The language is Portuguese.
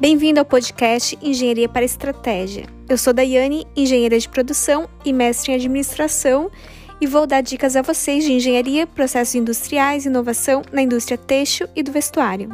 Bem-vindo ao podcast Engenharia para Estratégia. Eu sou Daiane, engenheira de produção e mestre em administração, e vou dar dicas a vocês de engenharia, processos industriais e inovação na indústria têxtil e do vestuário.